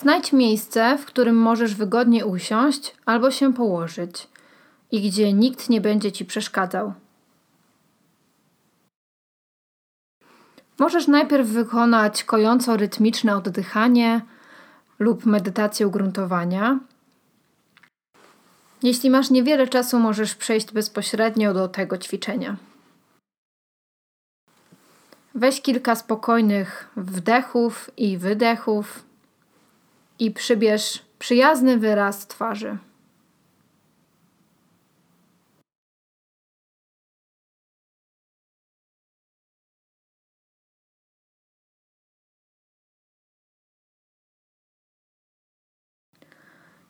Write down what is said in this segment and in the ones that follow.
Znajdź miejsce, w którym możesz wygodnie usiąść albo się położyć i gdzie nikt nie będzie ci przeszkadzał. Możesz najpierw wykonać kojąco rytmiczne oddychanie lub medytację ugruntowania. Jeśli masz niewiele czasu, możesz przejść bezpośrednio do tego ćwiczenia. Weź kilka spokojnych wdechów i wydechów i przybierz przyjazny wyraz twarzy.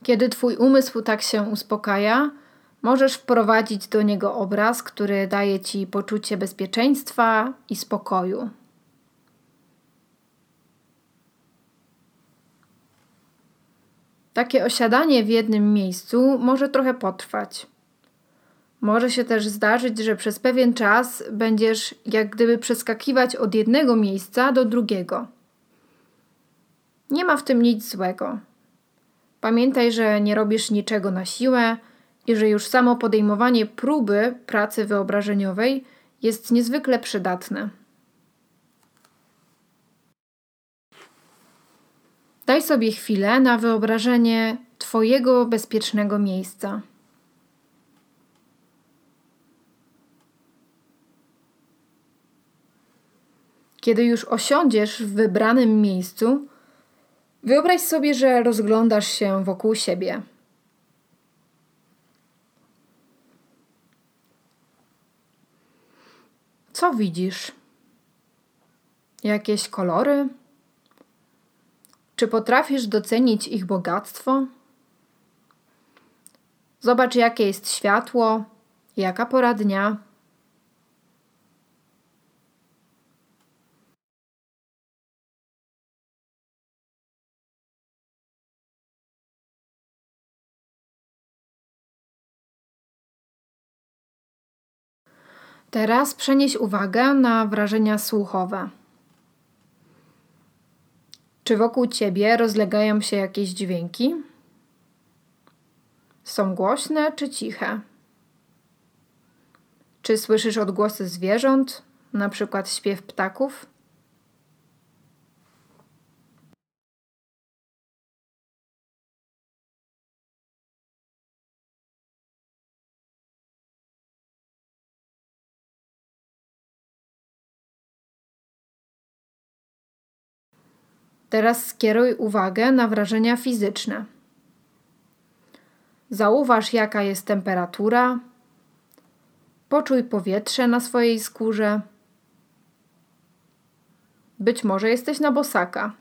Kiedy Twój umysł tak się uspokaja, możesz wprowadzić do niego obraz, który daje Ci poczucie bezpieczeństwa i spokoju. Takie osiadanie w jednym miejscu może trochę potrwać. Może się też zdarzyć, że przez pewien czas będziesz jak gdyby przeskakiwać od jednego miejsca do drugiego. Nie ma w tym nic złego. Pamiętaj, że nie robisz niczego na siłę i że już samo podejmowanie próby pracy wyobrażeniowej jest niezwykle przydatne. Daj sobie chwilę na wyobrażenie Twojego bezpiecznego miejsca. Kiedy już osiądziesz w wybranym miejscu, Wyobraź sobie, że rozglądasz się wokół siebie. Co widzisz? Jakieś kolory? Czy potrafisz docenić ich bogactwo? Zobacz, jakie jest światło, jaka pora dnia. Teraz przenieś uwagę na wrażenia słuchowe. Czy wokół ciebie rozlegają się jakieś dźwięki? Są głośne czy ciche? Czy słyszysz odgłosy zwierząt, na przykład śpiew ptaków? Teraz skieruj uwagę na wrażenia fizyczne. Zauważ, jaka jest temperatura. Poczuj powietrze na swojej skórze. Być może jesteś na bosaka.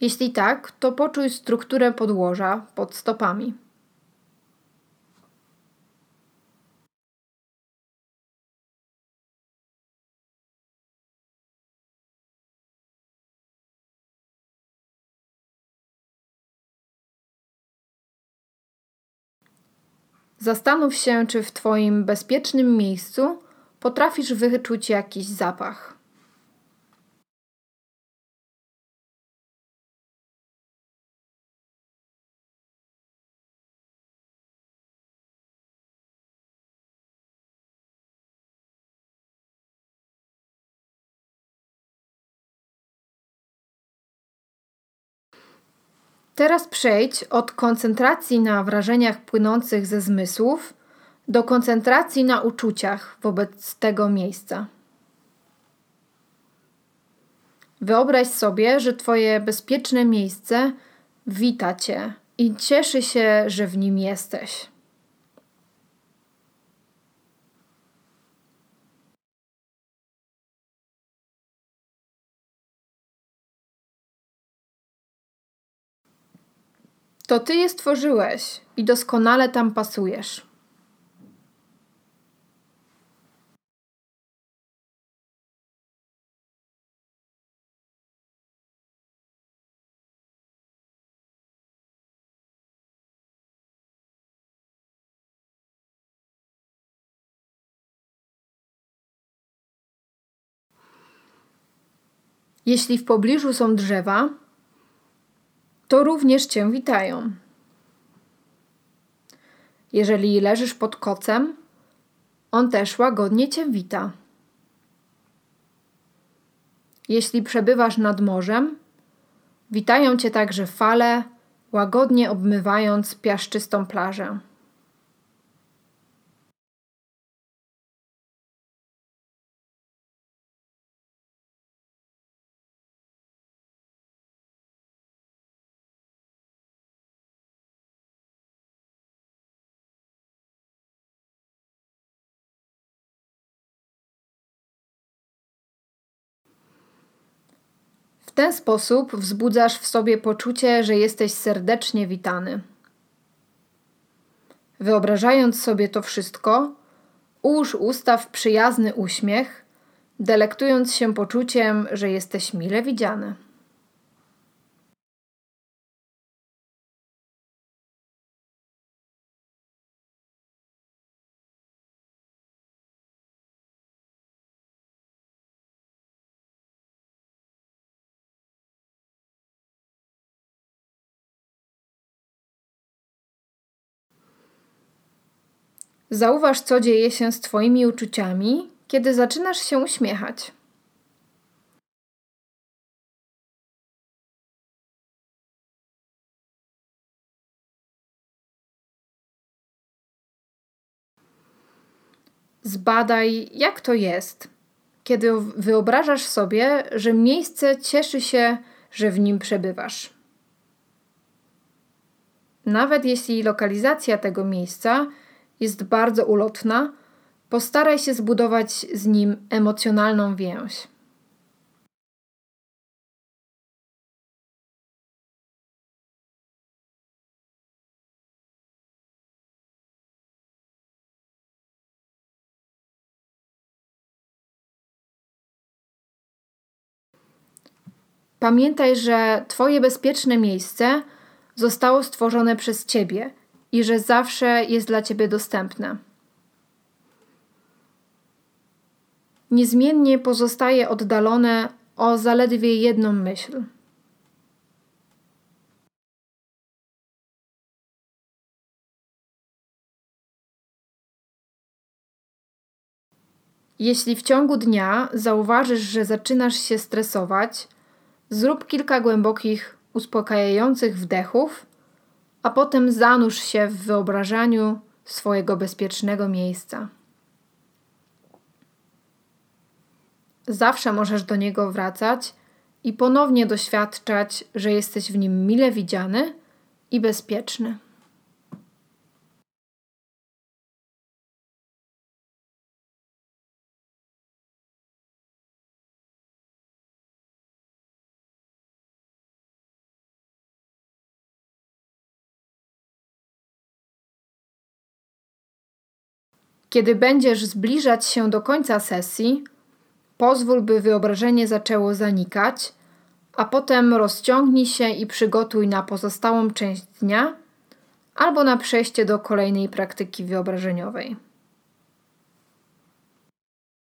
Jeśli tak, to poczuj strukturę podłoża pod stopami. Zastanów się, czy w Twoim bezpiecznym miejscu potrafisz wyczuć jakiś zapach. Teraz przejdź od koncentracji na wrażeniach płynących ze zmysłów do koncentracji na uczuciach wobec tego miejsca. Wyobraź sobie, że Twoje bezpieczne miejsce wita Cię i cieszy się, że w nim jesteś. To ty je stworzyłeś i doskonale tam pasujesz. Jeśli w pobliżu są drzewa, to również cię witają. Jeżeli leżysz pod kocem, on też łagodnie cię wita. Jeśli przebywasz nad morzem, witają cię także fale, łagodnie obmywając piaszczystą plażę. W ten sposób wzbudzasz w sobie poczucie, że jesteś serdecznie witany. Wyobrażając sobie to wszystko, ułóż usta w przyjazny uśmiech, delektując się poczuciem, że jesteś mile widziany. Zauważ, co dzieje się z Twoimi uczuciami, kiedy zaczynasz się uśmiechać. Zbadaj, jak to jest, kiedy wyobrażasz sobie, że miejsce cieszy się, że w nim przebywasz. Nawet jeśli lokalizacja tego miejsca jest bardzo ulotna, postaraj się zbudować z nim emocjonalną więź. Pamiętaj, że Twoje bezpieczne miejsce zostało stworzone przez Ciebie i że zawsze jest dla Ciebie dostępne. Niezmiennie pozostaje oddalone o zaledwie jedną myśl. Jeśli w ciągu dnia zauważysz, że zaczynasz się stresować, zrób kilka głębokich, uspokajających wdechów a potem zanurz się w wyobrażaniu swojego bezpiecznego miejsca. Zawsze możesz do niego wracać i ponownie doświadczać, że jesteś w nim mile widziany i bezpieczny. Kiedy będziesz zbliżać się do końca sesji, pozwól, by wyobrażenie zaczęło zanikać, a potem rozciągnij się i przygotuj na pozostałą część dnia albo na przejście do kolejnej praktyki wyobrażeniowej.